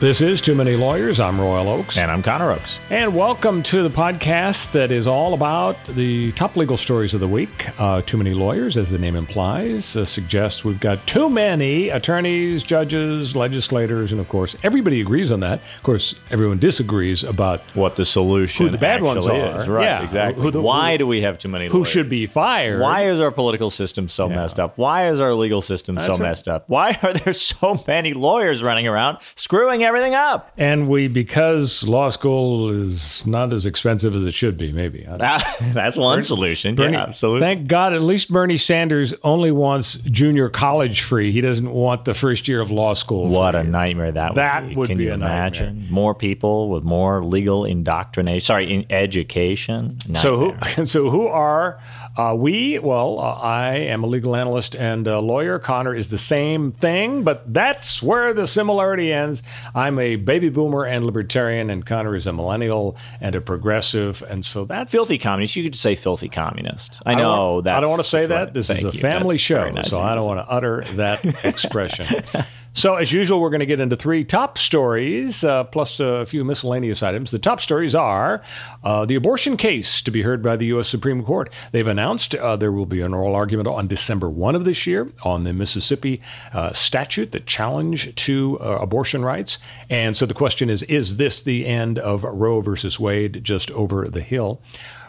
This is Too Many Lawyers. I'm Royal Oakes. And I'm Connor Oakes. And welcome to the podcast that is all about the top legal stories of the week. Uh, too Many Lawyers, as the name implies, uh, suggests we've got too many attorneys, judges, legislators, and of course, everybody agrees on that. Of course, everyone disagrees about what the solution is. who the bad ones are. Is. Right, yeah. exactly. Who the, Why who, do we have too many lawyers? Who lawyers? should be fired? Why is our political system so Yeah. messed up? Why is our legal system That's so right. messed up? Why are there so many lawyers running around screwing everything up? And we, because law school is not as expensive as it should be, maybe. I don't That- That's one solution. Bernie, yeah, absolutely. Thank God, at least Bernie Sanders only wants junior college free. He doesn't want the first year of law school. what a nightmare that would That be. would Can be you a nightmare. imagine more people with more legal indoctrination? Sorry, in education. So who? So who are uh, we? Well, uh, I am a legal analyst and a lawyer. Connor is the same thing, but that's where the similarity ends. I'm a baby boomer and libertarian, and Connor is a millennial and a progressive, and so that's Filthy communist. You could say filthy communist. I know that. I don't want to say that. This is a family show, so I don't want to utter that expression. So, as usual, we're going to get into three top stories uh, plus a few miscellaneous items. The top stories are uh, the abortion case to be heard by the U.S. Supreme Court. They've announced uh, there will be an oral argument on December 1 of this year on the Mississippi uh, statute, the challenge to uh, abortion rights. And so the question is is this the end of Roe versus Wade just over the hill?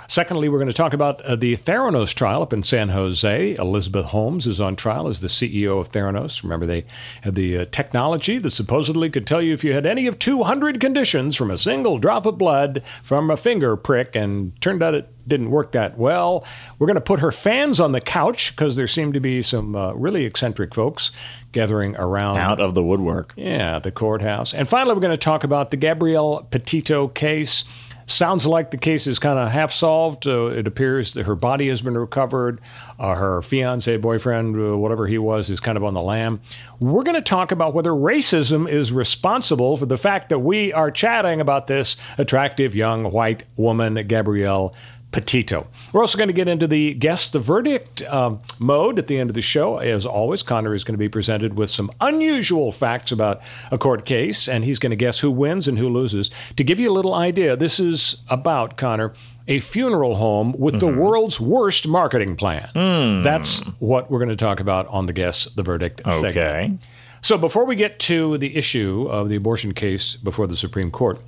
Secondly, we're going to talk about uh, the Theranos trial up in San Jose. Elizabeth Holmes is on trial as the CEO of Theranos. Remember, they had the uh, technology that supposedly could tell you if you had any of 200 conditions from a single drop of blood from a finger prick, and turned out it didn't work that well. We're going to put her fans on the couch because there seem to be some uh, really eccentric folks gathering around Out of the woodwork. yeah, the courthouse. And finally, we're going to talk about the Gabrielle Petito case. Sounds like the case is kind of half solved. Uh, it appears that her body has been recovered. Uh, her fiance, boyfriend, uh, whatever he was, is kind of on the lam. We're going to talk about whether racism is responsible for the fact that we are chatting about this attractive young white woman, Gabrielle Petito. We're also going to get into the guess the verdict um, mode at the end of the show. As always, Connor is going to be presented with some unusual facts about a court case, and he's going to guess who wins and who loses. To give you a little idea, this is about, Connor, a funeral home with the world's worst marketing plan. That's what we're going to talk about on the Guess the Verdict segment. Okay. So before we get to the issue of the abortion case before the Supreme Court,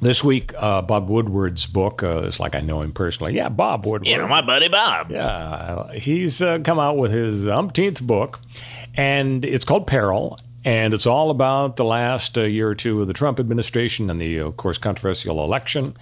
this week, uh, Bob Woodward's book, uh, it's like I know him personally. Yeah, Bob Woodward. You know, my buddy Bob. Yeah, he's uh, come out with his umpteenth book, and it's called Peril. And it's all about the last uh, year or two of the Trump administration and the, of course, controversial election.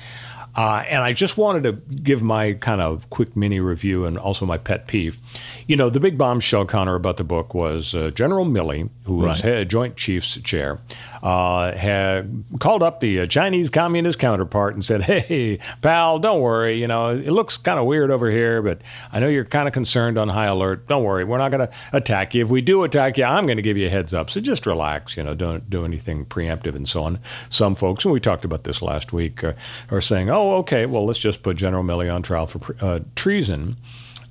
Uh, and I just wanted to give my kind of quick mini review and also my pet peeve. You know, the big bombshell, Connor, about the book was uh, General Milley, who was head Joint Chiefs chair, uh, had called up the uh, Chinese communist counterpart and said, "Hey, pal, don't worry. You know, it looks kind of weird over here, but I know you're kind of concerned on high alert. Don't worry, we're not going to attack you. If we do attack you, I'm going to give you a heads up. So just relax. You know, don't do anything preemptive and so on. Some folks, and we talked about this last week, uh, are saying, "Oh, okay, well, let's just put General Milley on trial for uh, treason."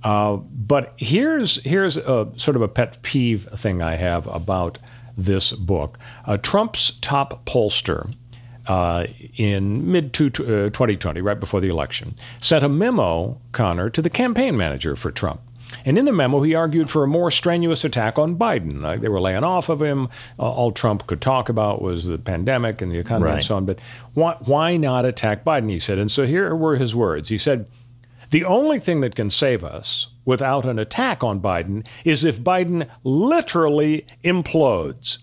Uh, but here's here's a sort of a pet peeve thing I have about this book. Uh, Trump's top pollster uh, in mid uh, 2020, right before the election, sent a memo, Connor, to the campaign manager for Trump. And in the memo, he argued for a more strenuous attack on Biden. Like they were laying off of him. Uh, all Trump could talk about was the pandemic and the economy and so on. But why, why not attack Biden? He said. And so here were his words. He said, the only thing that can save us without an attack on Biden is if Biden literally implodes.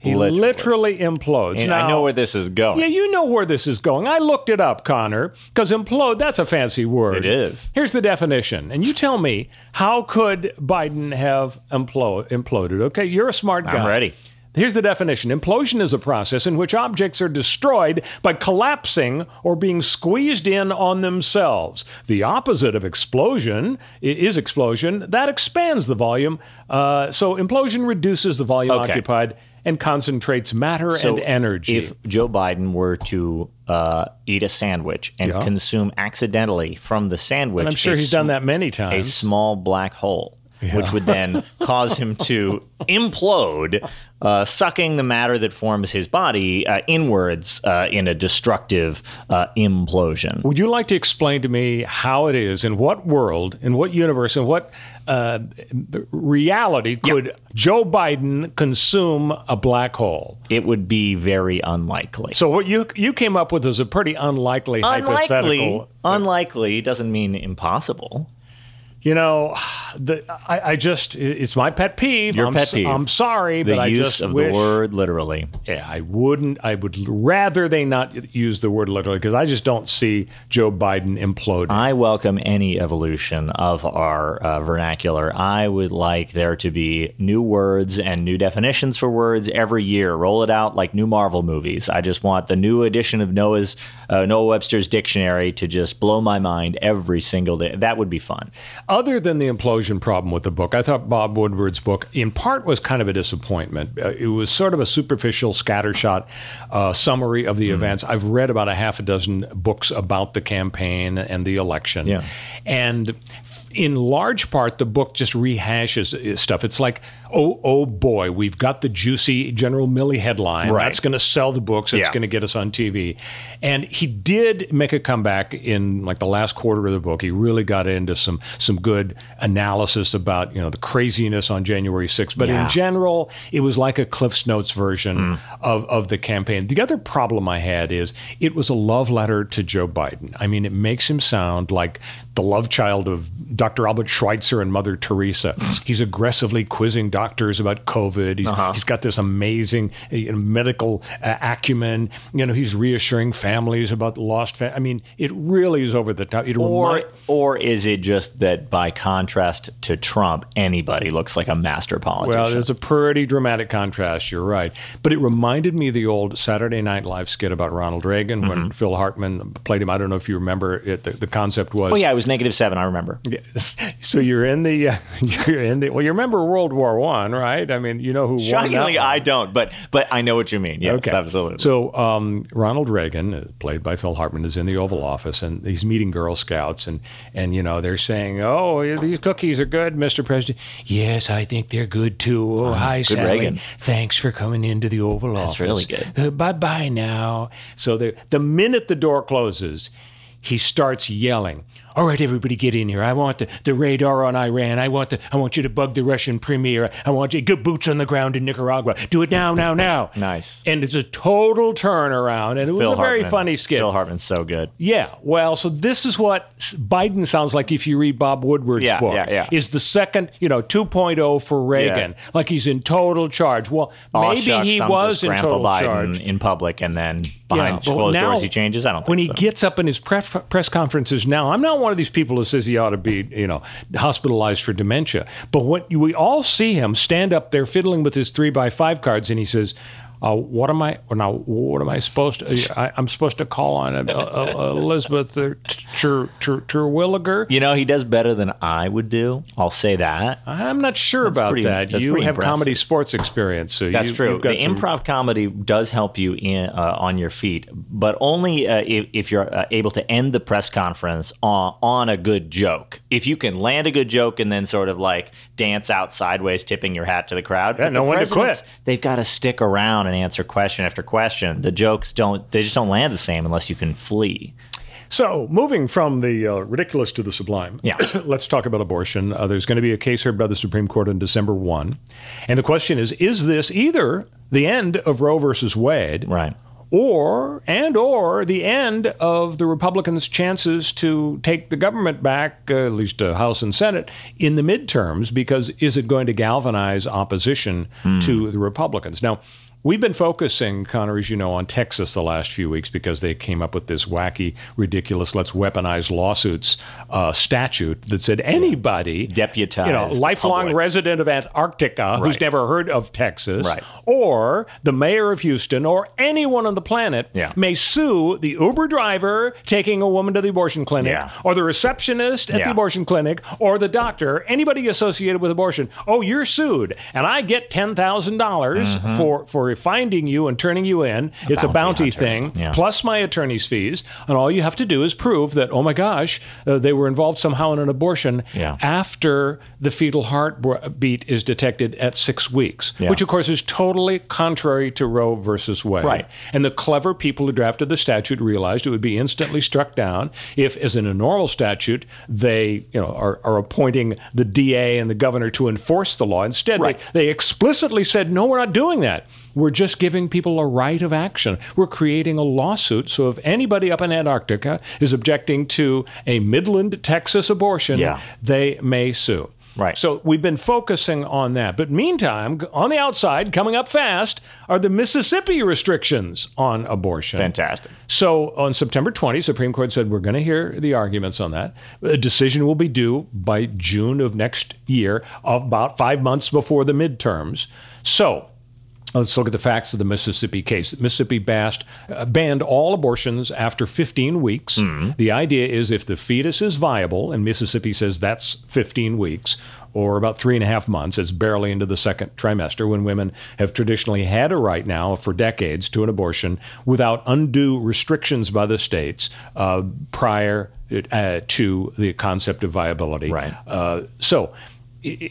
He Literally. literally, implodes. And I know where this is going. yeah, you know where this is going. I looked it up, Connor, because implode, that's a fancy word. It is. Here's the definition. And you tell me, how could Biden have implo- imploded? Okay, you're a smart guy. I'm ready. Here's the definition Implosion is a process in which objects are destroyed by collapsing or being squeezed in on themselves. The opposite of explosion is explosion. That expands the volume. Uh, so implosion reduces the volume Okay. occupied and concentrates matter and energy. If Joe Biden were to uh, eat a sandwich and Yeah. consume accidentally from the sandwich, and I'm sure he's done that many times, a small black hole. Which would then cause him to implode, uh, sucking the matter that forms his body uh, inwards uh, in a destructive uh, implosion. Would you like to explain to me how it is, in what world, in what universe, in what uh, reality could Joe Biden consume a black hole? It would be very unlikely. So what you you came up with is a pretty unlikely, unlikely, hypothetical. unlikely doesn't mean impossible. You know, the, I, I just it's my pet peeve. Your I'm, pet peeve. I'm sorry, The but I just of wish, the word literally. Yeah, I wouldn't. I would rather they not use the word literally because I just don't see Joe Biden imploding. I welcome any evolution of our uh, vernacular. I would like there to be new words and new definitions for words every year. Roll it out like new Marvel movies. I just want the new edition of Noah's uh, Noah Webster's dictionary to just blow my mind every single day. That would be fun. Other than the implosion problem with the book, I thought Bob Woodward's book, in part, was kind of a disappointment. Uh, it was sort of a superficial, scattershot uh, summary of the events. I've read about a half a dozen books about the campaign and the election. Yeah. And in large part, the book just rehashes uh, stuff. It's like, oh, oh boy, we've got the juicy General Milley headline. Right. That's going to sell the books. It's Yeah. going to get us on TV. And he did make a comeback in like the last quarter of the book. He really got into some some good analysis about you know the craziness on January 6th. But Yeah. in general, it was like a Cliff's Notes version mm. of, of the campaign. The other problem I had is it was a love letter to Joe Biden. I mean, it makes him sound like the love child of Dr. Albert Schweitzer and Mother Teresa. He's aggressively quizzing doctors about COVID. He's, he's got this amazing uh, medical uh, acumen. You know, he's reassuring families about lost. Fa- I mean, it really is over the top. It Or, remi- or is it just that by contrast to Trump, anybody looks like a master politician? Well, there's a pretty dramatic contrast. You're right, but it reminded me of the old Saturday Night Live skit about Ronald Reagan when Phil Hartman played him. I don't know if you remember it. The, the concept was, oh yeah, it was negative seven. I remember. Yes. So you're in the uh, you're in the well. You remember World War One, right? I mean, you know who won Shockingly. I don't, but but I know what you mean. Yes, absolutely. So um, Ronald Reagan, uh, played by Phil Hartman, is in the Oval Office, and he's meeting Girl Scouts, and and you know they're saying, "Oh, these cookies are good, Mr. President." Yes, I think they're good too. Oh, hi, good Sally. Reagan. Thanks for coming into the Oval Office. really good. Uh, bye bye now. So the the minute the door closes, he starts yelling. All right, everybody, get in here. I want the, the radar on Iran. I want the I want you to bug the Russian premier. I want you to get boots on the ground in Nicaragua. Do it now, now, now. Nice. And it's a total turnaround, and it was Phil a very Hartman. funny skit. Phil Hartman's so good. Yeah, well, so this is what Biden sounds like if you read Bob Woodward's Yeah, book. yeah, yeah. Is the second, you know, 2.0 for Reagan, like he's in total charge. Well, Aw, maybe shucks, he I'm was in total Biden charge. in public, and then behind but closed now, doors he changes. I don't. Think When he so. gets up in his press, press conferences now, I'm not one of these people who says he ought to be, you know, hospitalized for dementia. But what we all see him stand up there fiddling with his three by five cards, and he says. Uh, what am I? Now, what am I supposed to? I, I'm supposed to call on uh, uh, Elizabeth uh, Ter- Ter- Terwilliger. You know, he does better than I would do. I'll say that. I'm not sure about pretty- that. that's You have impressive. comedy sports experience, so That's you, true. The some- improv comedy does help you in uh, on your feet, but only uh, if, if you're uh, able to end the press conference on, on a good joke. If you can land a good joke and then sort of like dance out sideways, tipping your hat to the crowd. Yeah, the when to quit. They've got to stick around and answer question after question. The jokes don't. They just don't land the same unless you can flee. So, moving from the uh, ridiculous to the sublime, Yeah. let's talk about abortion. Uh, there's going to be a case heard by the Supreme Court on December 1. And the question is is this either the end of Roe versus Wade Right. or and or the end of the Republicans' chances to take the government back, uh, at least uh, House and Senate, in the midterms? Because is it going to galvanize opposition to the Republicans? Now, We've been focusing, Connor, as you know, on Texas the last few weeks because they came up with this wacky, ridiculous, let's weaponize lawsuits uh, statute that said anybody, deputized, you know, lifelong resident of Antarctica Right. who's never heard of Texas, Right. or the mayor of Houston, or anyone on the planet Yeah. may sue the Uber driver taking a woman to the abortion clinic, Yeah. or the receptionist at the abortion clinic, or the doctor, anybody associated with abortion. Oh, you're sued, and I get ten thousand dollars for for finding you and turning you in. it's a Mm-hmm. bounty bounty hunter. thing Yeah. plus my attorney's fees, and all you have to do is prove that oh my gosh, uh, they were involved somehow in an abortion Yeah. after the fetal heartbeat is detected at six weeks, Yeah. which of course is totally contrary to Roe versus Wade. Right. And the clever people who drafted the statute realized it would be instantly struck down if, as in a normal statute, they you know are, are appointing the DA and the governor to enforce the law. Instead, Right. they, they explicitly said, no, we're not doing that. We're just giving people a right of action. We're creating a lawsuit. So if anybody up in Antarctica is objecting to a Midland, Texas abortion, Yeah. they may sue. Right. So we've been focusing on that. But meantime, on the outside, coming up fast, are the Mississippi restrictions on abortion. Fantastic. So on September 20, Supreme Court said we're going to hear the arguments on that. A decision will be due by June of next year, about five months before the midterms. So Let's look at the facts of the Mississippi case. Mississippi bast, uh, banned all abortions after 15 weeks. The idea is if the fetus is viable, and Mississippi says that's 15 weeks, or about three and a half months, it's barely into the second trimester, when women have traditionally had a right now for decades to an abortion without undue restrictions by the states uh, prior uh, to the concept of viability. Right. Uh, so, i-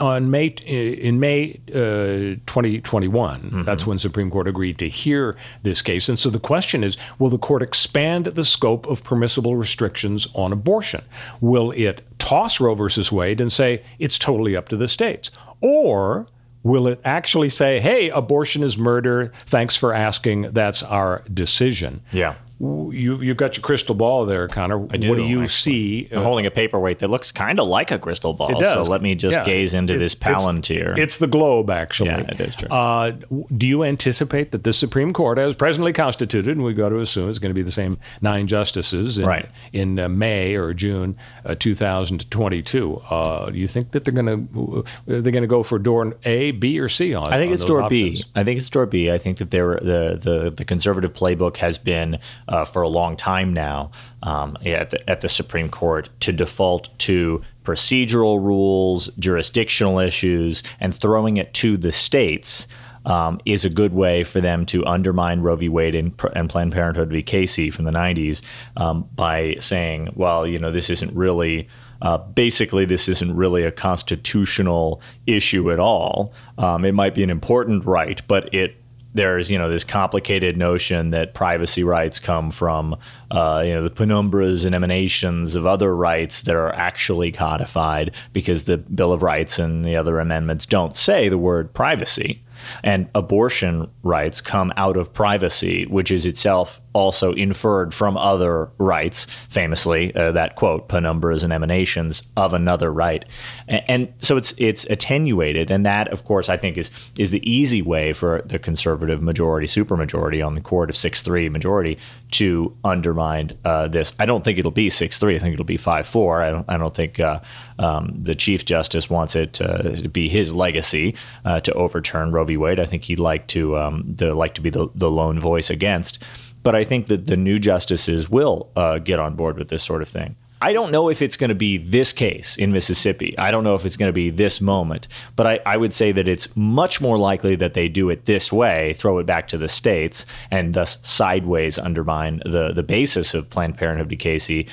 on May in May uh, 2021, that's when Supreme Court agreed to hear this case. And so the question is, will the court expand the scope of permissible restrictions on abortion? Will it toss Roe versus Wade and say it's totally up to the states, or Will it actually say, hey, abortion is murder? Thanks for asking. That's our decision. Yeah. You, you've got your crystal ball there, Connor. I do, what do you actually. see? I'm holding a paperweight that looks kind of like a crystal ball. It does. So let me just Yeah. gaze into It's- this palantir. It's, it's the globe, actually. Yeah, it is true. Uh, do you anticipate that the Supreme Court, as presently constituted, and we've got to assume it's going to be the same nine justices in, Right. in uh, May or June uh, 2022, uh, do you think that they're going to they're going to go for door A, B, or C on? I think on it's door options? B. I think it's door B. I think that there the the, the conservative playbook has been uh, for a long time now um, at the, at the Supreme Court to default to procedural rules, jurisdictional issues, and throwing it to the states. Um, is a good way for them to undermine Roe v. Wade and, and Planned Parenthood v. Casey from the 90s um, by saying, well, you know, this isn't really uh, basically, this isn't really a constitutional issue at all. Um, it might be an important right, but it there's you know this complicated notion that privacy rights come from uh, you know the penumbras and emanations of other rights that are actually codified because the Bill of Rights and the other amendments don't say the word privacy. And abortion rights come out of privacy, which is itself also inferred from other rights, famously uh, that quote penumbras and emanations of another right, and, and so it's it's attenuated, and that of course I think is is the easy way for the conservative majority, supermajority on the court of six three majority to undermine uh, this. I don't think it'll be six three. I think it'll be five four. I don't I don't think uh, um, the chief justice wants it uh, to be his legacy uh, to overturn Roe v. Wade. I think he'd like to um, to like to be the, the lone voice against. But I think that the new justices will uh, get on board with this sort of thing. I don't know if it's going to be this case in Mississippi. I don't know if it's going to be this moment. But I, I would say that it's much more likely that they do it this way, throw it back to the states, and thus sideways undermine the, the basis of Planned Parenthood v. Casey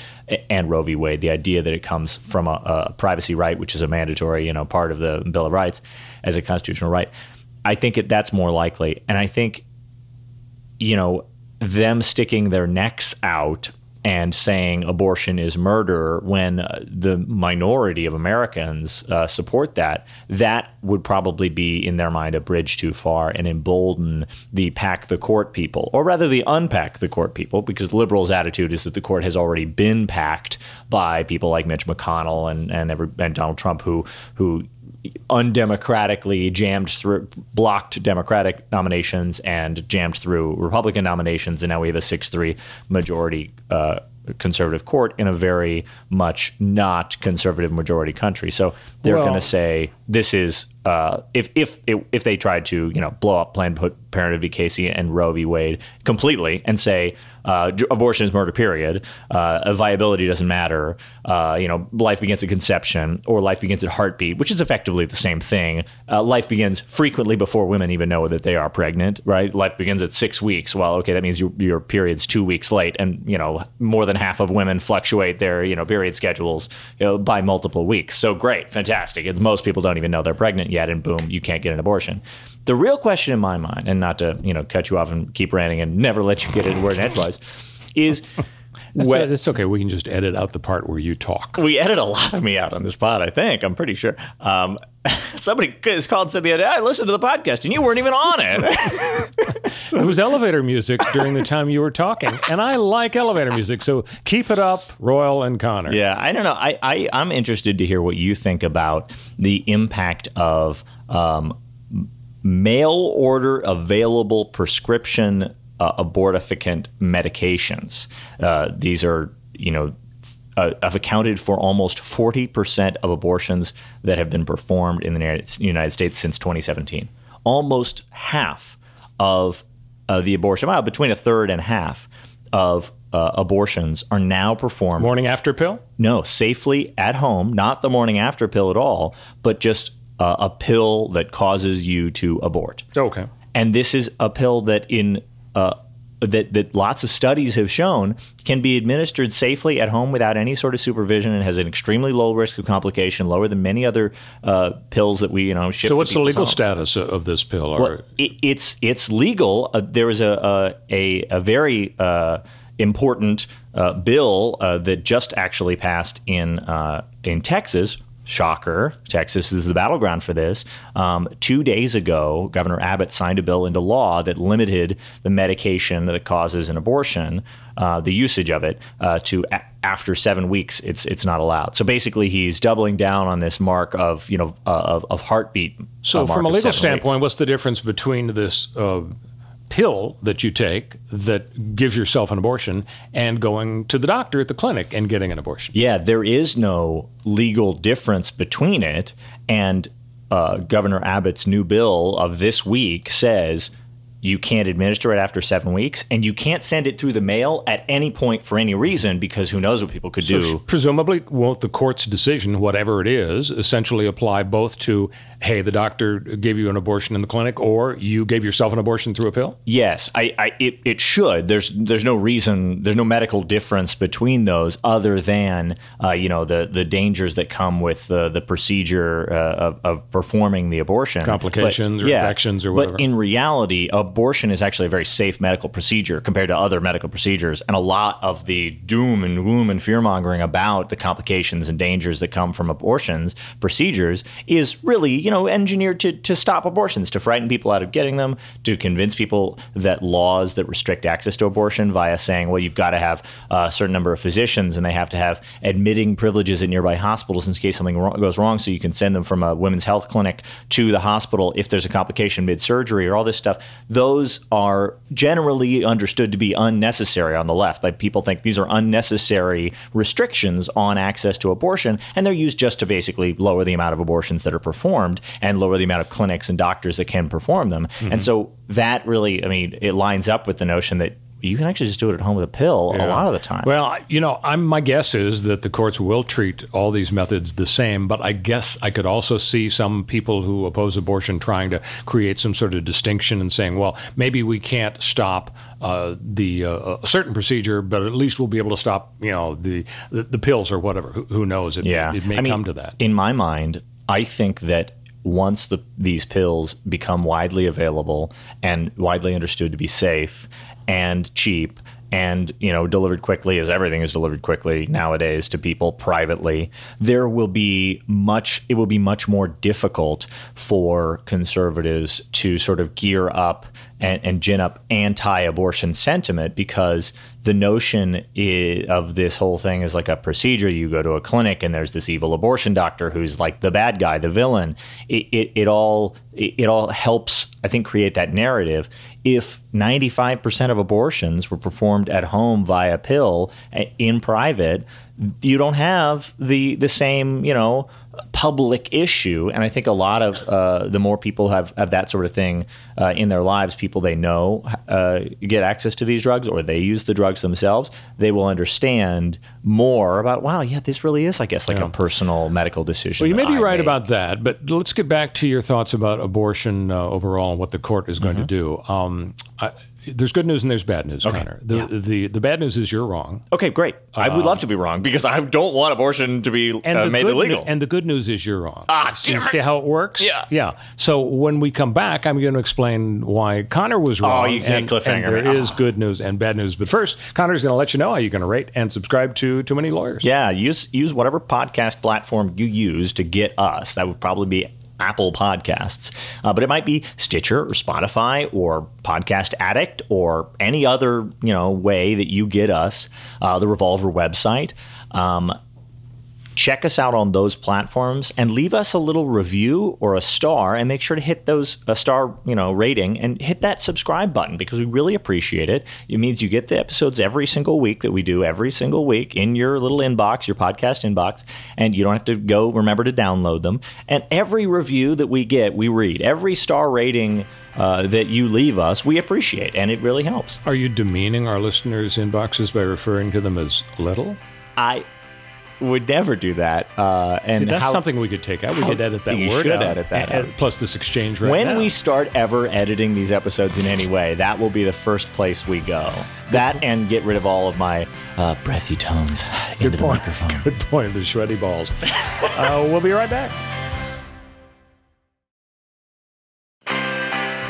and Roe v. Wade. The idea that it comes from a, a privacy right, which is a mandatory, you know, part of the Bill of Rights as a constitutional right. I think it, that's more likely. And I think, you know, them sticking their necks out and saying abortion is murder when uh, the minority of Americans uh, support that, that would probably be, in their mind, a bridge too far and embolden the pack the court people, or rather the unpack the court people, because liberals' attitude is that the court has already been packed by people like Mitch McConnell and and, every, and Donald Trump, who who undemocratically jammed through, blocked Democratic nominations and jammed through Republican nominations, and now we have a six-three majority. Uh, conservative court in a very much not conservative majority country. So they're well, going to say this is uh, if if if they tried to you know blow up Planned Parenthood v. Casey and Roe v. Wade completely and say uh, abortion is murder period, uh, viability doesn't matter, uh, you know life begins at conception or life begins at heartbeat, which is effectively the same thing. Uh, life begins frequently before women even know that they are pregnant, right? Life begins at six weeks. Well, okay, that means your, your period's two weeks late, and you know more than half of women fluctuate their you know period schedules you know, by multiple weeks. So great, fantastic. It's, most people don't even know they're pregnant yet, and boom, you can't get an abortion. The real question in my mind, and not to you know cut you off and keep ranting and never let you get into word edgewise, is. That's, when, a, okay. We can just edit out the part where you talk. We edit a lot of me out on this pod, I think. I'm pretty sure. Um, somebody has called and said the other day, I listened to the podcast and you weren't even on it. it was elevator music during the time you were talking. And I like elevator music. So keep it up, Royal and Connor. Yeah, I don't know. I, I, I'm interested to hear what you think about the impact of um, mail order available prescription uh, abortifacient medications. Uh, these are, you know, uh, have accounted for almost 40% of abortions that have been performed in the United States since 2017. Almost half of uh, the abortion, well, between a third and half of uh, abortions are now performed. Morning after pill? No, safely at home, not the morning after pill at all, but just uh, a pill that causes you to abort. Okay. And this is a pill that in uh, that, that lots of studies have shown can be administered safely at home without any sort of supervision and has an extremely low risk of complication, lower than many other uh, pills that we you know ship. So, what's the legal homes. status of this pill? Well, it, it's it's legal. Uh, there was a a, a very uh, important uh, bill uh, that just actually passed in uh, in Texas Shocker. Texas is the battleground for this. Um, two days ago, Governor Abbott signed a bill into law that limited the medication that causes an abortion, uh, the usage of it, uh, to a- after seven weeks. It's it's not allowed. So basically, he's doubling down on this mark of you know uh, of, of heartbeat. So from a legal standpoint, weeks. what's the difference between this? Pill that you take that gives yourself an abortion and going to the doctor at the clinic and getting an abortion. Yeah, there is no legal difference between it. And uh, Governor Abbott's new bill of this week says you can't administer it after seven weeks, and you can't send it through the mail at any point for any reason because who knows what people could so do. Presumably, won't the court's decision, whatever it is, essentially apply both to, hey, the doctor gave you an abortion in the clinic, or you gave yourself an abortion through a pill? Yes, I, I it, it should. There's there's no reason, there's no medical difference between those other than uh, you know the the dangers that come with the the procedure uh, of, of performing the abortion, complications but, or yeah, infections or whatever. But in reality, abortion is actually a very safe medical procedure compared to other medical procedures. And a lot of the doom and gloom and fear mongering about the complications and dangers that come from abortions procedures is really, you know, engineered to, to stop abortions, to frighten people out of getting them, to convince people that laws that restrict access to abortion via saying, well, you've got to have a certain number of physicians and they have to have admitting privileges at nearby hospitals in case something goes wrong so you can send them from a women's health clinic to the hospital if there's a complication mid surgery or all this stuff those are generally understood to be unnecessary on the left. Like people think these are unnecessary restrictions on access to abortion, and they're used just to basically lower the amount of abortions that are performed and lower the amount of clinics and doctors that can perform them. Mm-hmm. And so that really, I mean, it lines up with the notion that you can actually just do it at home with a pill yeah. a lot of the time. Well, you know, I'm, my guess is that the courts will treat all these methods the same, but I guess I could also see some people who oppose abortion trying to create some sort of distinction and saying, well, maybe we can't stop uh, the uh, a certain procedure, but at least we'll be able to stop, you know, the the, the pills or whatever. Who, who knows? It, yeah. it may I mean, come to that. In my mind, I think that once the, these pills become widely available and widely understood to be safe and cheap and you know delivered quickly as everything is delivered quickly nowadays to people privately there will be much it will be much more difficult for conservatives to sort of gear up and, and gin up anti-abortion sentiment because the notion is, of this whole thing is like a procedure. You go to a clinic and there's this evil abortion doctor who's like the bad guy, the villain. It, it, it all it, it all helps, I think, create that narrative. If 95% of abortions were performed at home via pill in private, you don't have the the same you know public issue. And I think a lot of uh, the more people have, have that sort of thing uh, in their lives, people they know uh, get access to these drugs or they use the drugs themselves, they will understand more about, wow, yeah, this really is, I guess, like yeah. a personal medical decision. Well, you may be I right made. about that, but let's get back to your thoughts about abortion uh, overall and what the court is going mm-hmm. to do. Um, I, there's good news and there's bad news, okay. Connor. The, yeah. the the bad news is you're wrong. Okay, great. I would love to be wrong because I don't want abortion to be uh, made illegal. and the good news is you're wrong. Ah, see, see how it works? Yeah, yeah. So when we come back, I'm going to explain why Connor was wrong. Oh, you can't and, cliffhanger. And there me. is oh. good news and bad news. But first, Connor's going to let you know how you're going to rate and subscribe to Too Many Lawyers. Yeah, use use whatever podcast platform you use to get us. That would probably be Apple Podcasts, uh, but it might be Stitcher or Spotify or Podcast Addict or any other you know way that you get us. Uh, the Revolver website. Um, check us out on those platforms and leave us a little review or a star and make sure to hit those a star you know rating and hit that subscribe button because we really appreciate it it means you get the episodes every single week that we do every single week in your little inbox your podcast inbox and you don't have to go remember to download them and every review that we get we read every star rating uh, that you leave us, we appreciate, and it really helps. Are you demeaning our listeners' inboxes by referring to them as little? I would never do that. Uh, and See, that's how, something we could take out. We could edit that you word should out. edit that and, out. Plus this exchange right when now. we start ever editing these episodes in any way, that will be the first place we go. That and get rid of all of my uh, breathy tones into Good the point. microphone. Good point. The sweaty balls. uh, we'll be right back.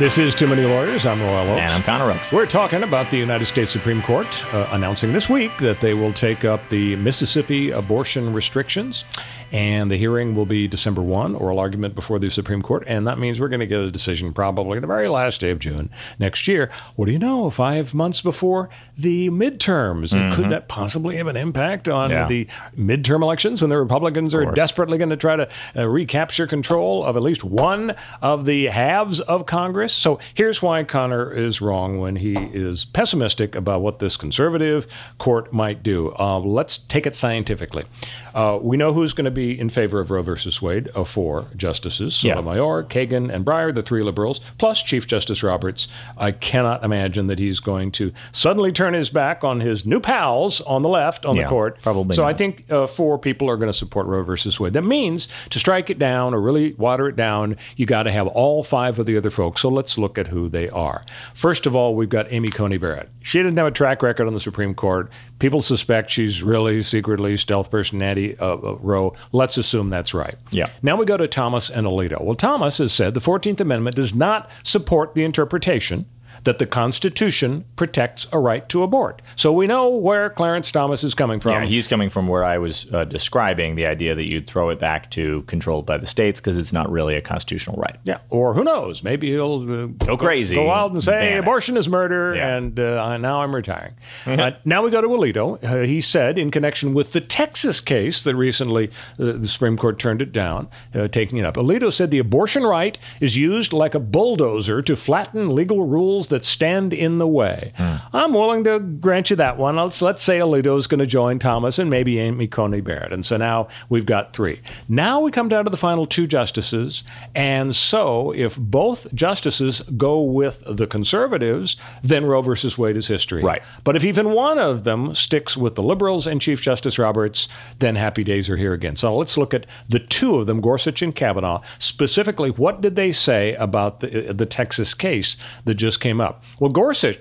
This is Too Many Lawyers. I'm Royal Oakes. And I'm Connor Oakes. We're talking about the United States Supreme Court uh, announcing this week that they will take up the Mississippi abortion restrictions. And the hearing will be December 1, oral argument before the Supreme Court. And that means we're going to get a decision probably the very last day of June next year. What do you know? Five months before the midterms. And could that possibly have an impact on Yeah. the midterm elections when the Republicans are desperately going to try to uh, recapture control of at least one of the halves of Congress? So here's why Connor is wrong when he is pessimistic about what this conservative court might do. Uh, let's take it scientifically. Uh, we know who's going to be in favor of Roe versus Wade, of four justices Yeah. Sotomayor, Kagan, and Breyer, the three liberals, plus Chief Justice Roberts. I cannot imagine that he's going to suddenly turn his back on his new pals on the left on the court. probably So I think uh, four people are going to support Roe versus Wade. That means to strike it down or really water it down, you got to have all five of the other folks. Let's look at who they are. First of all, we've got Amy Coney Barrett. She didn't have a track record on the Supreme Court. People suspect she's really secretly stealth personality uh, uh, Roe. Let's assume that's right. Yeah. Now we go to Thomas and Alito. Well, Thomas has said the 14th Amendment does not support the interpretation that the Constitution protects a right to abort. So we know where Clarence Thomas is coming from. Yeah, he's coming from where I was uh, describing the idea that you'd throw it back to controlled by the states because it's not really a constitutional right. Yeah, or who knows? Maybe he'll uh, Go crazy. go wild and say abortion is murder, Yeah. and uh, now I'm retiring. uh, now we go to Alito. Uh, he said, in connection with the Texas case that recently uh, the Supreme Court turned it down, uh, taking it up. Alito said the abortion right is used like a bulldozer to flatten legal rules that stand in the way. I'm willing to grant you that one. Let's let's say Alito's going to join Thomas and maybe Amy Coney Barrett, and so now we've got three. Now we come down to the final two justices, and so if both justices go with the conservatives, then Roe versus Wade is history. Right. But if even one of them sticks with the liberals and Chief Justice Roberts, then happy days are here again. So let's look at the two of them, Gorsuch and Kavanaugh. Specifically, what did they say about the, the Texas case that just came up? Well, Gorsuch,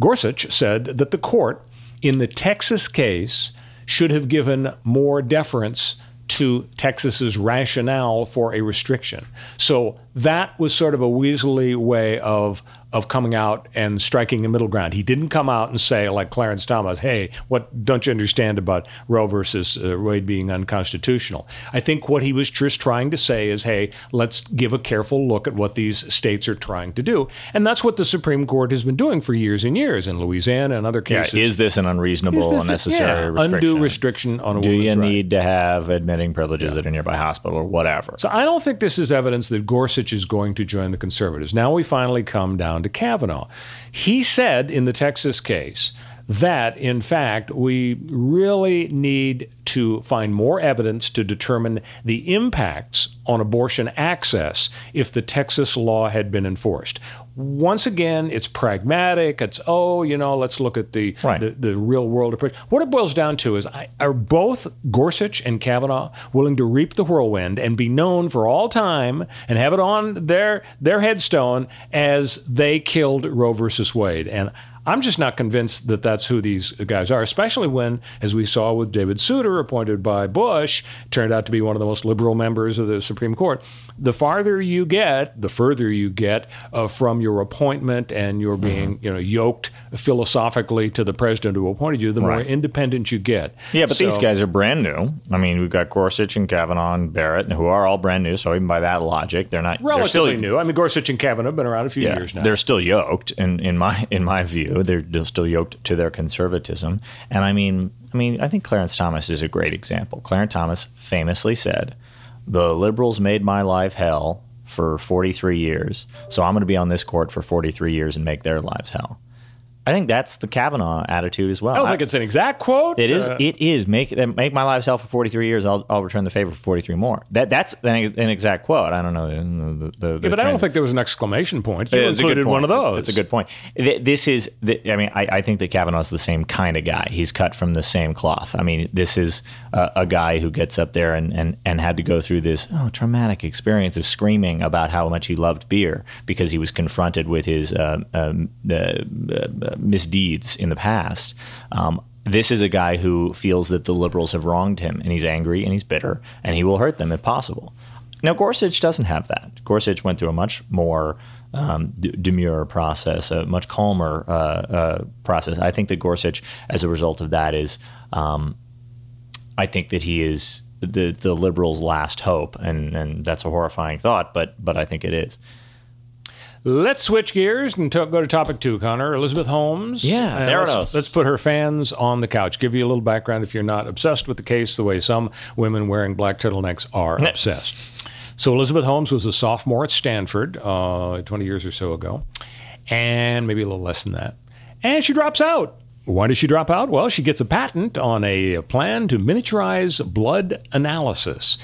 Gorsuch said that the court in the Texas case should have given more deference to Texas's rationale for a restriction. So that was sort of a weaselly way of of coming out and striking a middle ground. He didn't come out and say, like Clarence Thomas, hey, what don't you understand about Roe versus uh, Wade being unconstitutional? I think what he was just trying to say is, hey, let's give a careful look at what these states are trying to do. And that's what the Supreme Court has been doing for years and years in Louisiana and other cases. Yeah, is this an unreasonable, this unnecessary yeah, restriction? Undue restriction on a Do you need to have admitting privileges yeah. at a nearby hospital or whatever? So I don't think this is evidence that Gorsuch is going to join the conservatives. Now we finally come down to Kavanaugh. He said in the Texas case that, in fact, we really need to find more evidence to determine the impacts on abortion access if the Texas law had been enforced. Once again, it's pragmatic. It's, oh, you know, let's look at the, right. the, the, real world approach. What it boils down to is are both Gorsuch and Kavanaugh willing to reap the whirlwind and be known for all time and have it on their, their headstone as they killed Roe versus Wade? And I'm just not convinced that that's who these guys are, especially when, as we saw with David Souter, appointed by Bush, turned out to be one of the most liberal members of the Supreme Court. The farther you get, the further you get uh, from your appointment and your being, mm-hmm. you know, yoked philosophically to the president who appointed you, the right. more independent you get. Yeah, but so, these guys are brand new. I mean, we've got Gorsuch and Kavanaugh and Barrett, who are all brand new. So even by that logic, they're not relatively they're still, new. I mean, Gorsuch and Kavanaugh have been around a few yeah, years now. They're still yoked, in, in my in my view. They're still yoked to their conservatism. And I mean, I mean, I think Clarence Thomas is a great example. Clarence Thomas famously said, "The liberals made my life hell for 43 years, so I'm going to be on this court for 43 years and make their lives hell." I think that's the Kavanaugh attitude as well. I don't think it's an exact quote. It is. Uh, it is. Make make my life hell for forty three years. I'll, I'll return the favor for forty three more. That that's an, an, exact quote. I don't know the, the, the yeah, but I don't think there was an exclamation point. You it's included one of those. It's a good point. This is. I mean, I, I think that Kavanaugh's the same kind of guy. He's cut from the same cloth. I mean, this is a, a guy who gets up there and, and and had to go through this oh, traumatic experience of screaming about how much he loved beer because he was confronted with his uh, um, uh, uh, misdeeds in the past. Um, this is a guy who feels that the liberals have wronged him, and he's angry and he's bitter, and he will hurt them if possible. Now, Gorsuch doesn't have that. Gorsuch went through a much more um, d- demure process, a much calmer uh, uh, process. I think that Gorsuch, as a result of that, is um, I think that he is the the liberals' last hope, and and that's a horrifying thought, but but I think it is. Let's switch gears and go to topic two, Connor. Elizabeth Holmes. Yeah, there let's, it is. Let's put her fans on the couch. Give you a little background if you're not obsessed with the case the way some women wearing black turtlenecks are obsessed. So Elizabeth Holmes was a sophomore at Stanford uh, 20 years or so ago, and maybe a little less than that. And she drops out. Why does she drop out? Well, she gets a patent on a plan to miniaturize blood analysis.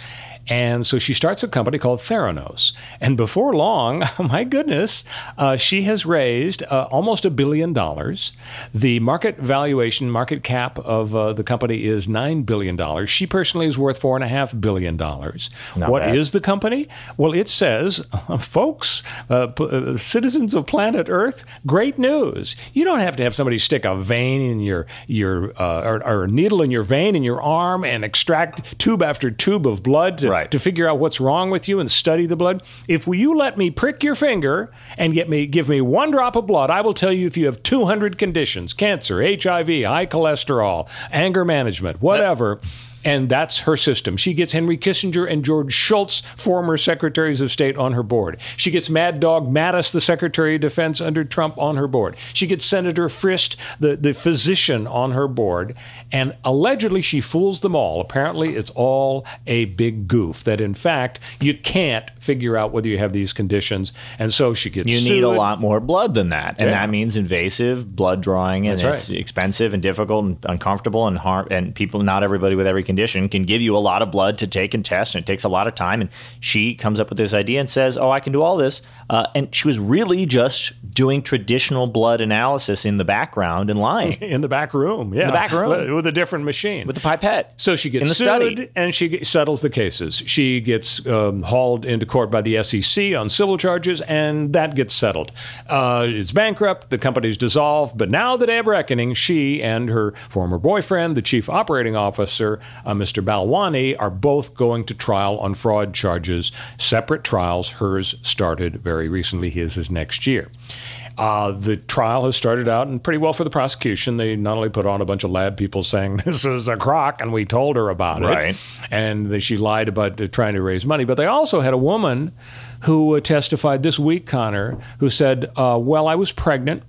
And so she starts a company called Theranos. And before long, my goodness, uh, she has raised uh, almost a billion dollars. The market valuation, market cap of uh, the company is $9 billion. She personally is worth $4.5 billion. Not what bad. is the company? Well, it says, folks, uh, p- uh, citizens of planet Earth, great news. You don't have to have somebody stick a vein in your, your uh, or, or, a needle in your vein in your arm and extract tube after tube of blood to right. to figure out what's wrong with you and study the blood. If you let me prick your finger and get me give me one drop of blood, I will tell you if you have 200 conditions: cancer, HIV, high cholesterol, anger management, whatever. That- and that's her system. She gets Henry Kissinger and George Shultz, former secretaries of state, on her board. She gets Mad Dog Mattis, the Secretary of Defense under Trump, on her board. She gets Senator Frist, the, the physician, on her board. And allegedly, she fools them all. Apparently, it's all a big goof, that in fact, you can't figure out whether you have these conditions. And so she gets You sued. need a lot more blood than that. And yeah. that means invasive blood drawing, and that's it's right. expensive and difficult and uncomfortable, and hard, and people, not everybody with every condition condition can give you a lot of blood to take and test, and it takes a lot of time. And she comes up with this idea and says, "Oh, I can do all this." Uh, and she was really just doing traditional blood analysis in the background and lying in the back room, yeah, in the back room with a different machine with the pipette. So she gets in the sued study. and she settles the cases. She gets um, hauled into court by the SEC on civil charges, and that gets settled. Uh, it's bankrupt. The company's dissolved. But now the day of reckoning, she and her former boyfriend, the chief operating officer, uh, Mr. Balwani, are both going to trial on fraud charges. Separate trials. Hers started very recently. His is next year. Uh, the trial has started out and pretty well for the prosecution. They not only put on a bunch of lab people saying this is a crock and we told her about Right. it, and they, she lied about uh, trying to raise money, but they also had a woman who uh, testified this week, Connor, who said, uh, "Well, I was pregnant."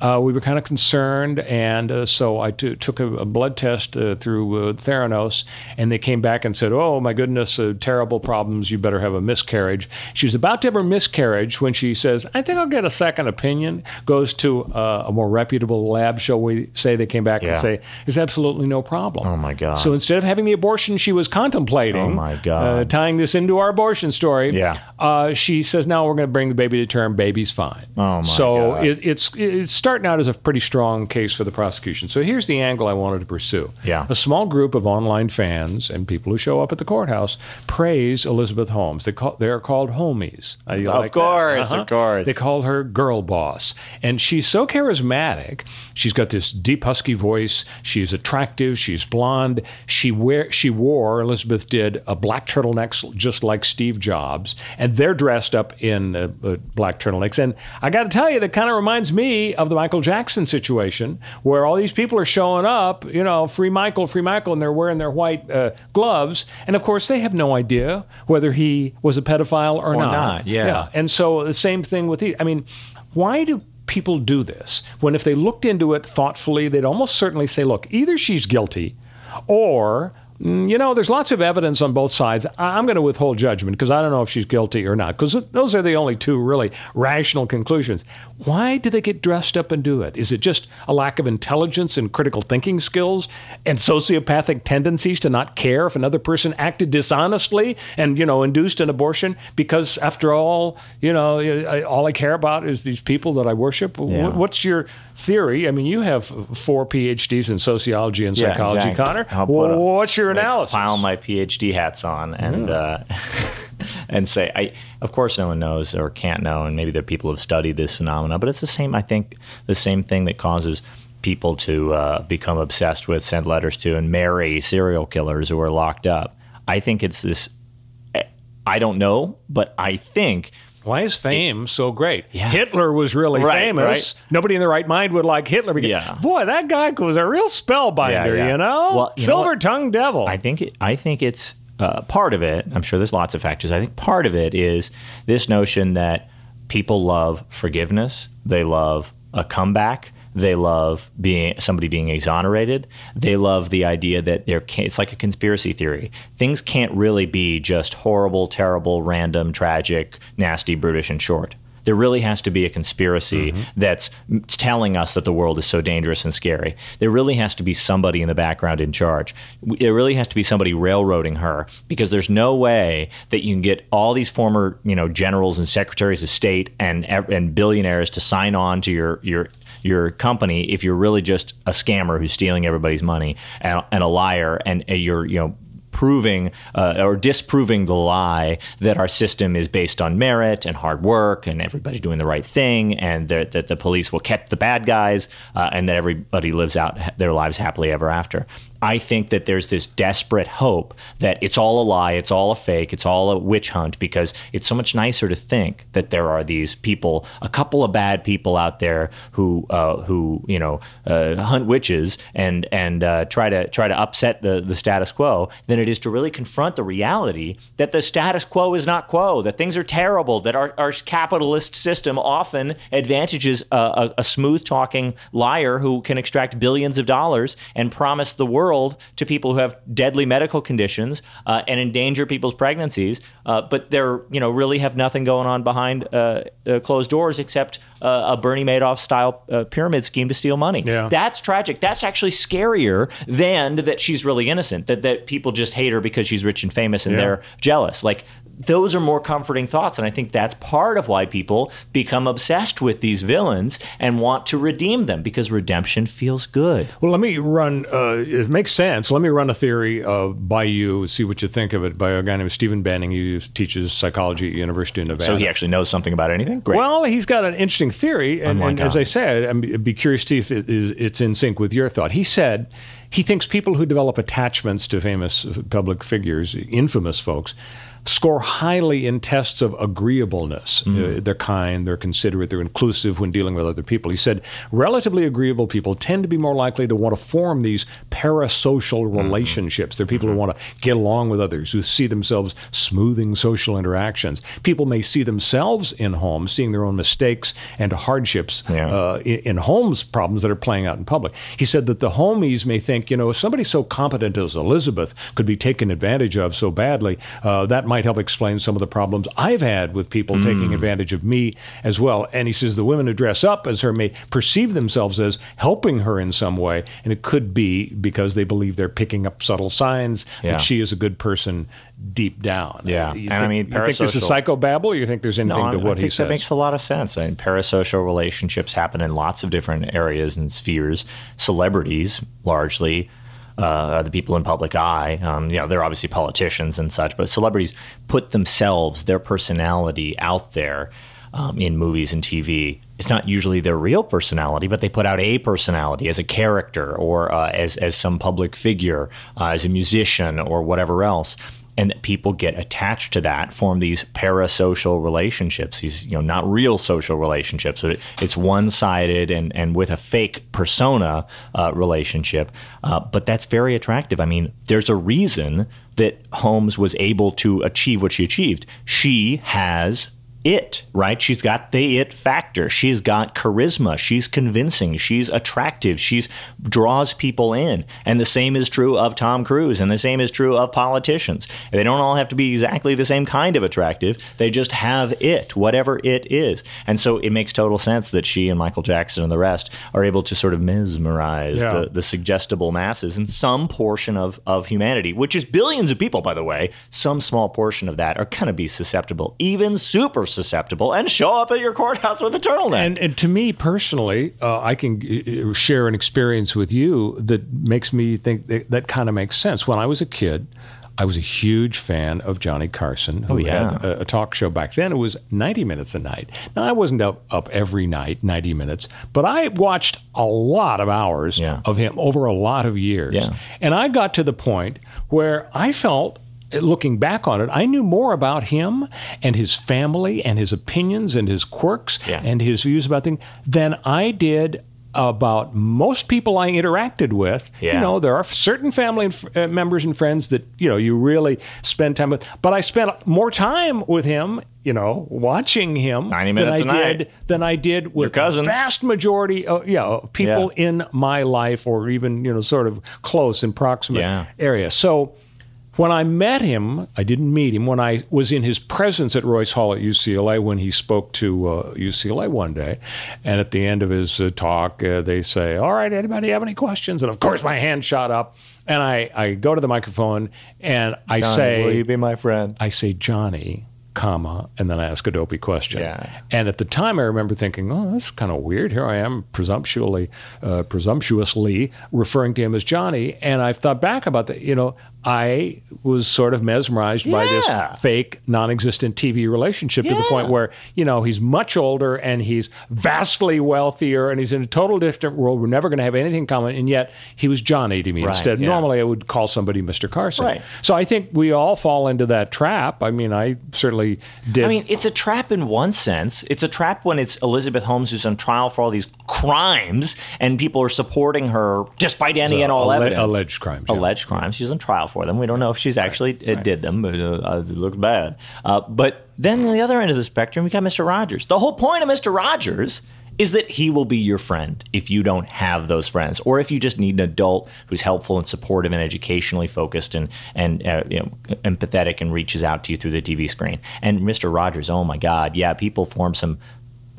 Uh, we were kind of concerned, and uh, so I t- took a, a blood test uh, through uh, Theranos, and they came back and said, "Oh my goodness, uh, terrible problems. You better have a miscarriage." She was about to have her miscarriage when she says, "I think I'll get a second opinion." Goes to uh, a more reputable lab, shall we say? They came back Yeah. and say, "There's absolutely no problem." Oh, my God. So instead of having the abortion she was contemplating, Oh, my God. uh, tying this into our abortion story, Yeah. uh, she says, "Now we're going to bring the baby to term. Baby's fine." Oh, my so God. It, it's it's starting out as a pretty strong case for the prosecution. So here's the angle I wanted to pursue. Yeah. A small group of online fans and people who show up at the courthouse praise Elizabeth Holmes. They call they are called Holmies. Of like course, of course. They call her girl boss, and she's so charismatic. She's got this deep husky voice. She's attractive. She's blonde. She wear she wore Elizabeth did a black turtleneck just like Steve Jobs, and they're dressed up in uh, uh, black turtlenecks. And I got to tell you, that kind of reminds me of the Michael Jackson situation, where all these people are showing up, you know, free Michael, free Michael, and they're wearing their white uh, gloves, and of course they have no idea whether he was a pedophile or, Or not, yeah. and so the same thing with the. I mean, why do people do this when if they looked into it thoughtfully, they'd almost certainly say, look, either she's guilty, or Mm, you know, there's lots of evidence on both sides. I'm going to withhold judgment because I don't know if she's guilty or not. Because those are the only two really rational conclusions. Why do they get dressed up and do it? Is it just a lack of intelligence and critical thinking skills and sociopathic tendencies to not care if another person acted dishonestly and, you know, induced an abortion? Because after all, you know, all I care about is these people that I worship. Yeah. What's your theory? I mean, you have four PhDs in sociology and Yeah, psychology, exactly. Connor. I'll put a- What's your analysis? Pile my PhD hats on and uh, and say, I of course no one knows or can't know, and maybe there are people who have studied this phenomena, but it's the same. I think the same thing that causes people to uh, become obsessed with, send letters to, and marry serial killers who are locked up. I think it's this. I don't know, but I think Why is fame so great? Yeah. Hitler was really Right, famous. right. Nobody in their right mind would like Hitler. Because, Yeah. Boy, that guy was a real spellbinder, Yeah, you know? Well, you Silver tongued devil. I think it, I think it's uh, part of it. I'm sure there's lots of factors. I think part of it is this notion that people love forgiveness. They love a comeback. They love being somebody being exonerated. They love the idea that there can, it's like a conspiracy theory. Things can't really be just horrible, terrible, random, tragic, nasty, brutish, and short. There really has to be a conspiracy that's telling us that the world is so dangerous and scary. There really has to be somebody in the background in charge. There really has to be somebody railroading her because there's no way that you can get all these former, you know, generals and secretaries of state and and billionaires to sign on to your your your company if you're really just a scammer who's stealing everybody's money and, and a liar and uh, you're you know proving uh, or disproving the lie that our system is based on merit and hard work and everybody doing the right thing and that, that the police will catch the bad guys uh, and that everybody lives out their lives happily ever after. I think that there's this desperate hope that it's all a lie, it's all a fake, it's all a witch hunt because it's so much nicer to think that there are these people, a couple of bad people out there who uh, who you know uh, hunt witches and and uh, try to try to upset the the status quo than it is to really confront the reality that the status quo is not quo, that things are terrible, that our, our capitalist system often advantages a, a, a smooth talking liar who can extract billions of dollars and promise the world to people who have deadly medical conditions uh, and endanger people's pregnancies, uh, but they're you know really have nothing going on behind uh, uh, closed doors except uh, a Bernie Madoff style uh, pyramid scheme to steal money. Yeah. That's tragic. That's actually scarier than that she's really innocent. That that people just hate her because she's rich and famous and Yeah. they're jealous. Like those are more comforting thoughts, and I think that's part of why people become obsessed with these villains and want to redeem them because redemption feels good. Well, let me run. Uh, it makes sense. Let me run a theory uh, by you. See what you think of it. By a guy named Stephen Benning. He teaches psychology at University of Nevada. So he actually knows something about anything. Great. Well, he's got an interesting theory, and, Oh and as I said, I'd be curious to see if it is, it's in sync with your thought. He said he thinks people who develop attachments to famous public figures, infamous folks, score highly in tests of agreeableness. Mm. Uh, they're kind, they're considerate, they're inclusive when dealing with other people. He said relatively agreeable people tend to be more likely to want to form these parasocial mm-hmm. relationships. They're people mm-hmm. who want to get along with others, who see themselves smoothing social interactions. People may see themselves in Holmes, seeing their own mistakes and hardships yeah. uh, in, in Holmes problems that are playing out in public. He said that the Holmies may think, you know, if somebody so competent as Elizabeth could be taken advantage of so badly, uh, that might help explain some of the problems I've had with people mm. taking advantage of me as well. And he says the women who dress up as her may perceive themselves as helping her in some way, and it could be because they believe they're picking up subtle signs yeah. that she is a good person deep down. Yeah, you and think, I mean, you think this is psychobabble, or you think there's anything no, to what I think he says? That makes a lot of sense. I mean, parasocial relationships happen in lots of different areas and spheres. Celebrities, largely, uh, the people in public eye. Um, you know, they're obviously politicians and such, but celebrities put themselves, their personality out there um, in movies and TV. It's not usually their real personality, but they put out a personality as a character or uh, as as some public figure, uh, as a musician or whatever else and people get attached to that, form these parasocial relationships. These, you know, not real social relationships. It's one-sided and and with a fake persona uh, relationship. Uh, but that's very attractive. I mean, there's a reason that Holmes was able to achieve what she achieved. She has it, right? She's got the it factor. She's got charisma. She's convincing. She's attractive. She's draws people in. And the same is true of Tom Cruise and the same is true of politicians. They don't all have to be exactly the same kind of attractive. They just have it, whatever it is. And so it makes total sense that she and Michael Jackson and the rest are able to sort of mesmerize yeah. the, the suggestible masses in some portion of, of humanity, which is billions of people, by the way. Some small portion of that are going to be susceptible, even super susceptible and show up at your courthouse with a turtleneck. And, and to me personally, uh, I can uh, share an experience with you that makes me think that, that kind of makes sense. When I was a kid, I was a huge fan of Johnny Carson, who oh, yeah. had a, a, talk show back then. It was 90 minutes a night. Now, I wasn't up, up every night, 90 minutes, but I watched a lot of hours yeah. of him over a lot of years. Yeah. And I got to the point where I felt looking back on it, I knew more about him and his family and his opinions and his quirks yeah. and his views about things than I did about most people I interacted with. Yeah. You know, there are certain family uh, members and friends that, you know, you really spend time with. But I spent more time with him, you know, watching him 90 minutes than I did night. than I did with the vast majority of you know, people yeah. in my life or even, you know, sort of close and proximate yeah. area. So when I met him, I didn't meet him. When I was in his presence at Royce Hall at UCLA, when he spoke to uh, UCLA one day, and at the end of his uh, talk, uh, they say, "All right, anybody have any questions?" And of course, my hand shot up, and I, I go to the microphone and I Johnny, say, "Will you be my friend?" I say, "Johnny." comma, and then I ask a dopey question. Yeah. And at the time, I remember thinking, oh, that's kind of weird. Here I am presumptuously, uh, presumptuously referring to him as Johnny. And I've thought back about that. You know, I was sort of mesmerized yeah. by this fake, non existent TV relationship yeah. to the point where, you know, he's much older and he's vastly wealthier and he's in a total different world. We're never going to have anything in common. And yet he was Johnny to me right, instead. Yeah. Normally I would call somebody Mr. Carson. Right. So I think we all fall into that trap. I mean, I certainly did. I mean, it's a trap in one sense. It's a trap when it's Elizabeth Holmes who's on trial for all these crimes and people are supporting her despite any so and all alle- evidence. Alleged crimes. Alleged crimes. She's on trial for them. We don't know if she's actually right, right. did them, but uh, it looks bad. Uh, but then on the other end of the spectrum, we got Mr. Rogers. The whole point of Mr. Rogers is that he will be your friend if you don't have those friends, or if you just need an adult who's helpful and supportive and educationally focused and and uh, you know, empathetic and reaches out to you through the TV screen. And Mr. Rogers, oh my God, yeah, people form some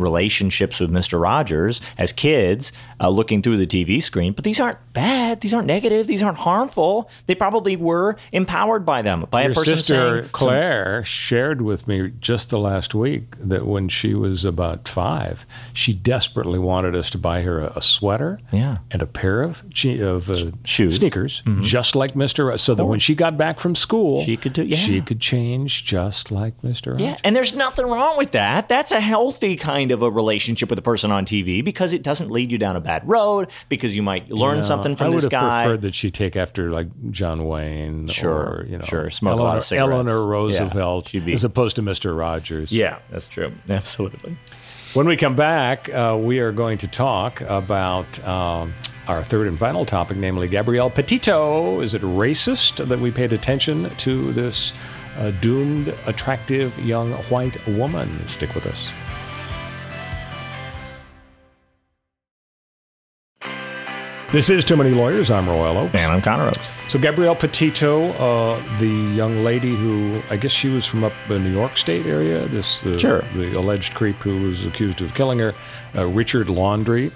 relationships with Mr. Rogers as kids uh, looking through the TV screen. But these aren't bad. These aren't negative. These aren't harmful. They probably were empowered by them by Your a person sister Claire some, shared with me just the last week that when she was about five, she desperately wanted us to buy her a, a sweater yeah. and a pair of of uh, shoes sneakers, mm-hmm. just like Mr. So that when she got back from school, she could do, yeah. she could change just like Mr. Rogers. Yeah, and there's nothing wrong with that. That's a healthy kind kind of a relationship with a person on TV because it doesn't lead you down a bad road because you might learn You know, something from I this would have guy. preferred that she take after like John Wayne Sure, or you know sure. Smoke a lot of cigarettes. Eleanor Roosevelt be- as opposed to Mr. Rogers. yeah, that's true. Absolutely. When we come back, uh, we are going to talk about um, our third and final topic, namely Gabrielle Petito. Is it racist that we paid attention to this uh, doomed, attractive young white woman? Stick with us. This is Too Many Lawyers. I'm Royal Oakes. And I'm Connor Oakes. So Gabrielle Petito, uh, the young lady who I guess she was from up the New York State area. This the, Sure. the alleged creep who was accused of killing her, uh, Richard Laundrie,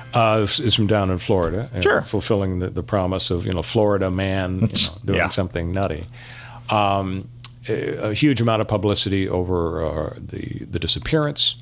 uh, is from down in Florida. and Sure. fulfilling the, the promise of you know Florida man you know, doing Yeah. something nutty. Um, a, a huge amount of publicity over uh, the the disappearance,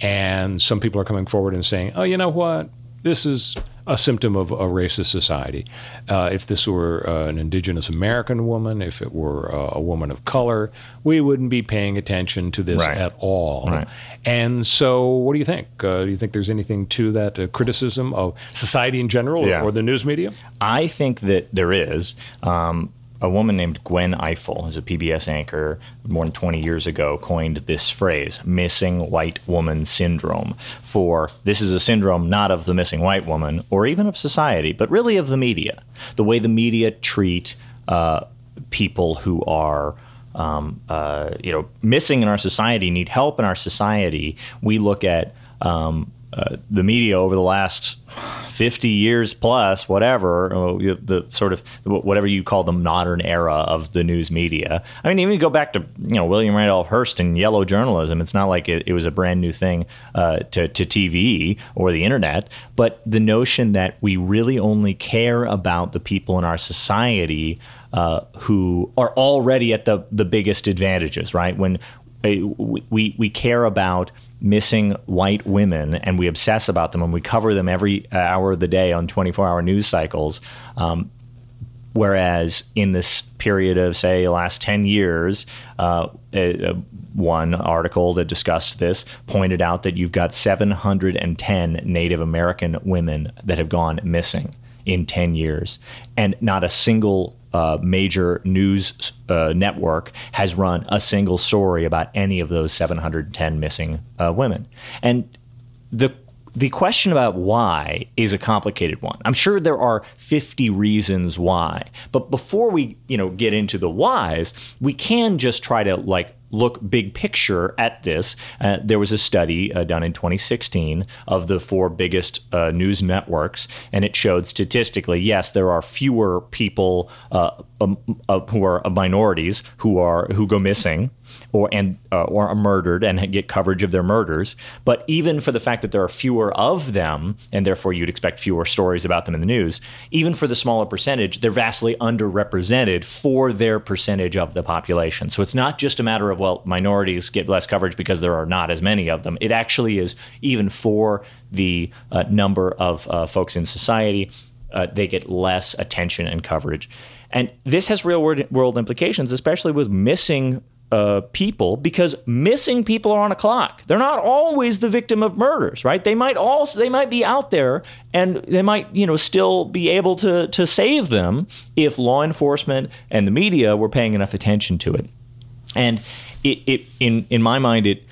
and some people are coming forward and saying, "Oh, you know what? This is." A symptom of a racist society. Uh, if this were uh, an indigenous American woman, if it were uh, a woman of color, we wouldn't be paying attention to this Right. at all. Right. And so, what do you think? Uh, do you think there's anything to that uh, criticism of society in general Yeah. or the news media? I think that there is. Um, a woman named Gwen Ifill, who's a PBS anchor, more than 20 years ago, coined this phrase, missing white woman syndrome. For this is a syndrome not of the missing white woman or even of society, but really of the media. The way the media treat uh, people who are. Um, uh, you know, missing in our society, need help in our society. We look at um, the media over the last 50 years plus, whatever, uh, the sort of whatever you call the modern era of the news media. I mean, even go back to you know William Randolph Hearst and yellow journalism. It's not like it, it was a brand new thing uh, to, to TV or the internet, but the notion that we really only care about the people in our society uh, who are already at the the biggest advantages, right? When uh, we we care about missing white women and we obsess about them and we cover them every hour of the day on 24 hour news cycles. Um, whereas in this period of, say, the last 10 years, uh, uh, one article that discussed this pointed out that you've got 710 Native American women that have gone missing in 10 years, and not a single uh, major news uh, network has run a single story about any of those 710 missing uh, women. And the the question about why is a complicated one. I'm sure there are 50 reasons why, but before we, you know, get into the whys, we can just try to like look big picture at this. Uh, there was a study uh, done in 2016 of the four biggest uh, news networks, and it showed statistically, yes, there are fewer people uh, um, uh, who are minorities who are who go missing or and uh, or are murdered and get coverage of their murders. But even for the fact that there are fewer of them, and therefore you'd expect fewer stories about them in the news, even for the smaller percentage, they're vastly underrepresented for their percentage of the population. So it's not just a matter of well, minorities get less coverage because there are not as many of them. It actually is even for the uh, number of uh, folks in society. Uh, they get less attention and coverage. And this has real world, world implications, especially with missing uh, people because missing people are on a clock. They're not always the victim of murders, right? They might also they might be out there and they might you know still be able to to save them if law enforcement and the media were paying enough attention to it. And it, it in in my mind it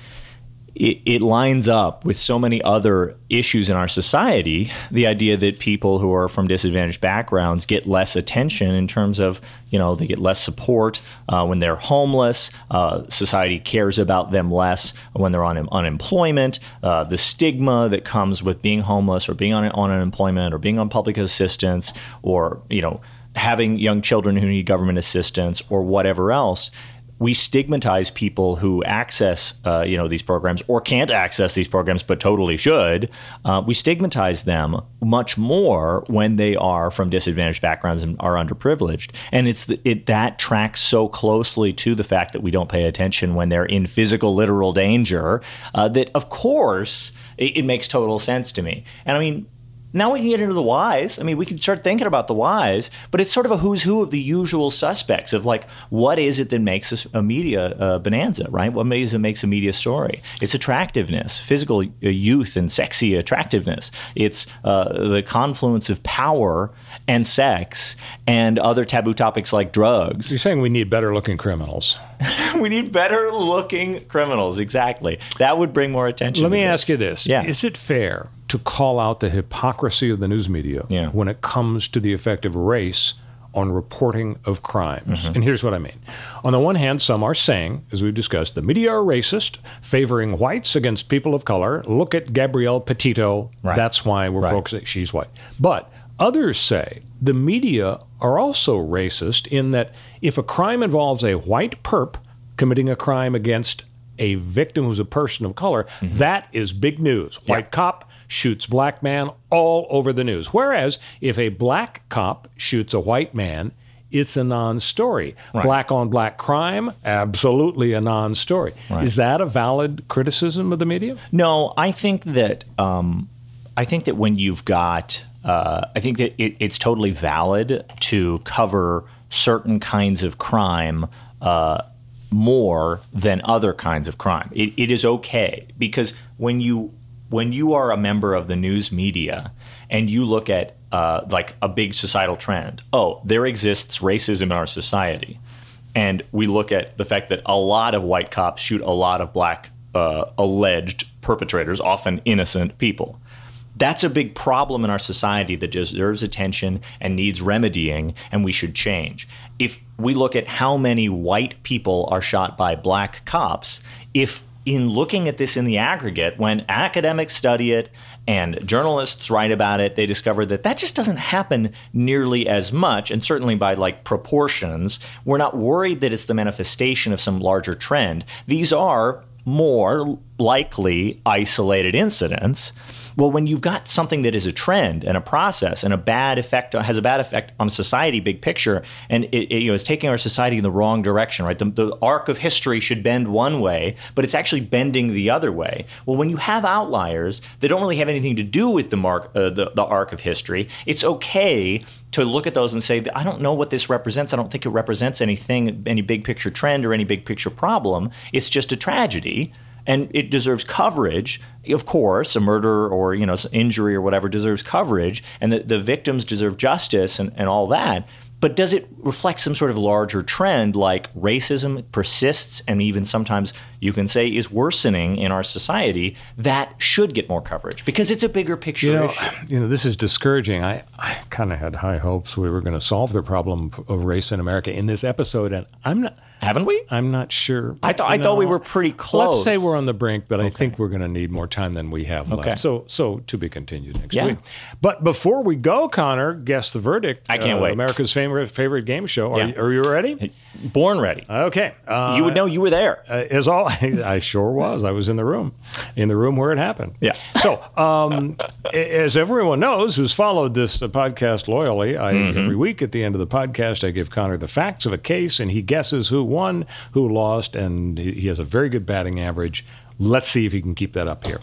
it, it lines up with so many other issues in our society. The idea that people who are from disadvantaged backgrounds get less attention in terms of, you know, they get less support uh, when they're homeless. Uh, society cares about them less when they're on unemployment. Uh, the stigma that comes with being homeless or being on, on unemployment or being on public assistance or, you know, having young children who need government assistance or whatever else we stigmatize people who access, uh, you know, these programs or can't access these programs, but totally should. Uh, we stigmatize them much more when they are from disadvantaged backgrounds and are underprivileged. And it's the, it that tracks so closely to the fact that we don't pay attention when they're in physical, literal danger. Uh, that of course it, it makes total sense to me. And I mean, now we can get into the whys. I mean, we can start thinking about the whys, but it's sort of a who's who of the usual suspects of like, what is it that makes a, media uh, bonanza, right? What is it makes a media story? It's attractiveness, physical uh, youth and sexy attractiveness. It's uh, the confluence of power and sex and other taboo topics like drugs. You're saying we need better looking criminals. we need better looking criminals, exactly. That would bring more attention. Let me this. ask you this. Yeah. Is it fair to call out the hypocrisy of the news media yeah. when it comes to the effect of race on reporting of crimes. Mm-hmm. And here's what I mean. On the one hand, some are saying, as we've discussed, the media are racist, favoring whites against people of color. Look at Gabrielle Petito. Right. That's why we're right. focusing. She's white. But others say the media are also racist in that if a crime involves a white perp committing a crime against a victim who's a person of color, mm-hmm. that is big news. White cop shoots black man all over the news. Whereas if a black cop shoots a white man, it's a non story. Right. Black on black crime, absolutely a non story. Right. Is that a valid criticism of the media? No, I think that um, I think that when you've got, uh, I think that it, it's totally valid to cover certain kinds of crime. Uh, more than other kinds of crime. It, it is okay because when you when you are a member of the news media and you look at uh, like a big societal trend, oh, there exists racism in our society, and we look at the fact that a lot of white cops shoot a lot of black uh, alleged perpetrators, often innocent people. That's a big problem in our society that deserves attention and needs remedying, and we should change. If we look at how many white people are shot by black cops, if in looking at this in the aggregate, when academics study it and journalists write about it, they discover that that just doesn't happen nearly as much, and certainly by like proportions. We're not worried that it's the manifestation of some larger trend. These are more likely isolated incidents. Well, when you've got something that is a trend and a process and a bad effect has a bad effect on society, big picture, and it, it you know is taking our society in the wrong direction, right? The, the arc of history should bend one way, but it's actually bending the other way. Well, when you have outliers that don't really have anything to do with the mark, uh, the, the arc of history, it's okay to look at those and say, I don't know what this represents. I don't think it represents anything, any big picture trend or any big picture problem. It's just a tragedy and it deserves coverage. Of course, a murder or you know injury or whatever deserves coverage, and the, the victims deserve justice and, and all that. But does it reflect some sort of larger trend like racism persists and even sometimes you can say is worsening in our society that should get more coverage because it's a bigger picture you know, issue? You know, this is discouraging. I, I kind of had high hopes we were going to solve the problem of race in America in this episode, and I'm not. Haven't we? I'm not sure. I thought I thought we were pretty close. Let's say we're on the brink, but okay. I think we're going to need more time than we have okay. left. So so to be continued next yeah. week. But before we go, Connor, guess the verdict. I can't uh, wait. America's favorite favorite game show. Are, yeah. you, are you ready? Born ready. Okay. Uh, you would know you were there. Uh, as all, I sure was. I was in the room, in the room where it happened. Yeah. So, um, as everyone knows who's followed this uh, podcast loyally, I, mm-hmm. every week at the end of the podcast, I give Connor the facts of a case, and he guesses who won, who lost, and he has a very good batting average. Let's see if he can keep that up here.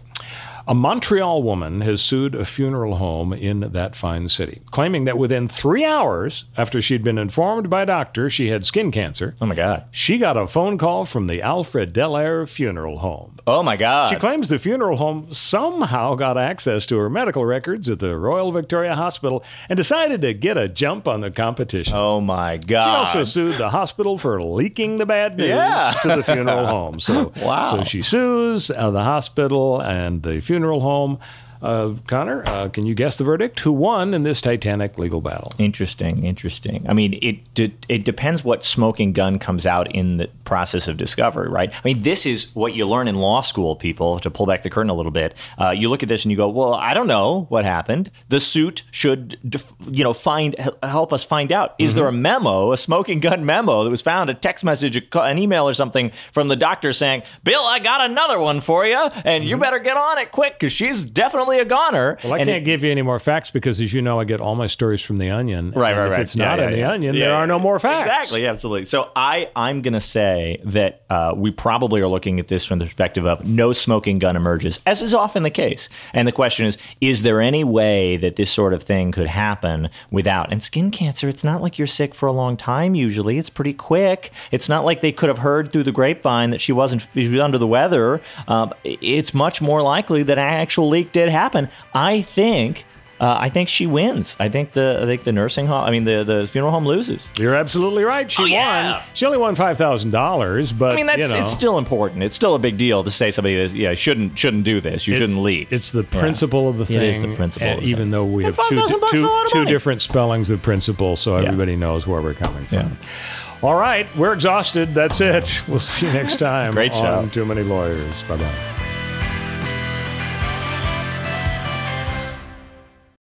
A Montreal woman has sued a funeral home in that fine city, claiming that within three hours after she'd been informed by a doctor she had skin cancer, oh my God, she got a phone call from the Alfred Dallaire Funeral Home. Oh my God. She claims the funeral home somehow got access to her medical records at the Royal Victoria Hospital and decided to get a jump on the competition. Oh my God. She also sued the hospital for leaking the bad news yeah. to the funeral home. So, wow. so she sues uh, the hospital and the funeral home. Uh, Connor, uh, can you guess the verdict? Who won in this titanic legal battle? Interesting, interesting. I mean, it de- it depends what smoking gun comes out in the process of discovery, right? I mean, this is what you learn in law school, people. To pull back the curtain a little bit, uh, you look at this and you go, "Well, I don't know what happened. The suit should, def- you know, find help us find out. Is mm-hmm. there a memo, a smoking gun memo that was found, a text message, an email, or something from the doctor saying, "Bill, I got another one for you, and mm-hmm. you better get on it quick because she's definitely." Probably a goner. Well, I and can't it, give you any more facts because, as you know, I get all my stories from the Onion. Right, and right, if right. it's not Yeah, in yeah, the. Onion, Yeah, there yeah, are no more facts. Exactly, absolutely. So I, I'm going to say that uh, we probably are looking at this from the perspective of no smoking gun emerges, as is often the case. And the question is, is there any way that this sort of thing could happen without? And skin cancer, it's not like you're sick for a long time. Usually, it's pretty quick. It's not like they could have heard through the grapevine that she wasn't she was under the weather. Um, it's much more likely that an actual leak did happen. I think. Uh, I think she wins. I think the I think the nursing home. I mean the the funeral home loses. You're absolutely right. She Oh, yeah. won. She only won five thousand dollars, but I mean, that's you know, it's still important. It's still a big deal to say somebody is yeah shouldn't shouldn't do this. You it's- shouldn't leave. It's the Yeah. principle of the thing. It is the principle and of the even thing. though we have And two, 5,000 bucks is two, a lot of two money. different spellings of principle, so everybody knows where we're coming from. Yeah. All right, we're exhausted. That's it. We'll see you next time. Great show. on Too Many Lawyers. Bye bye.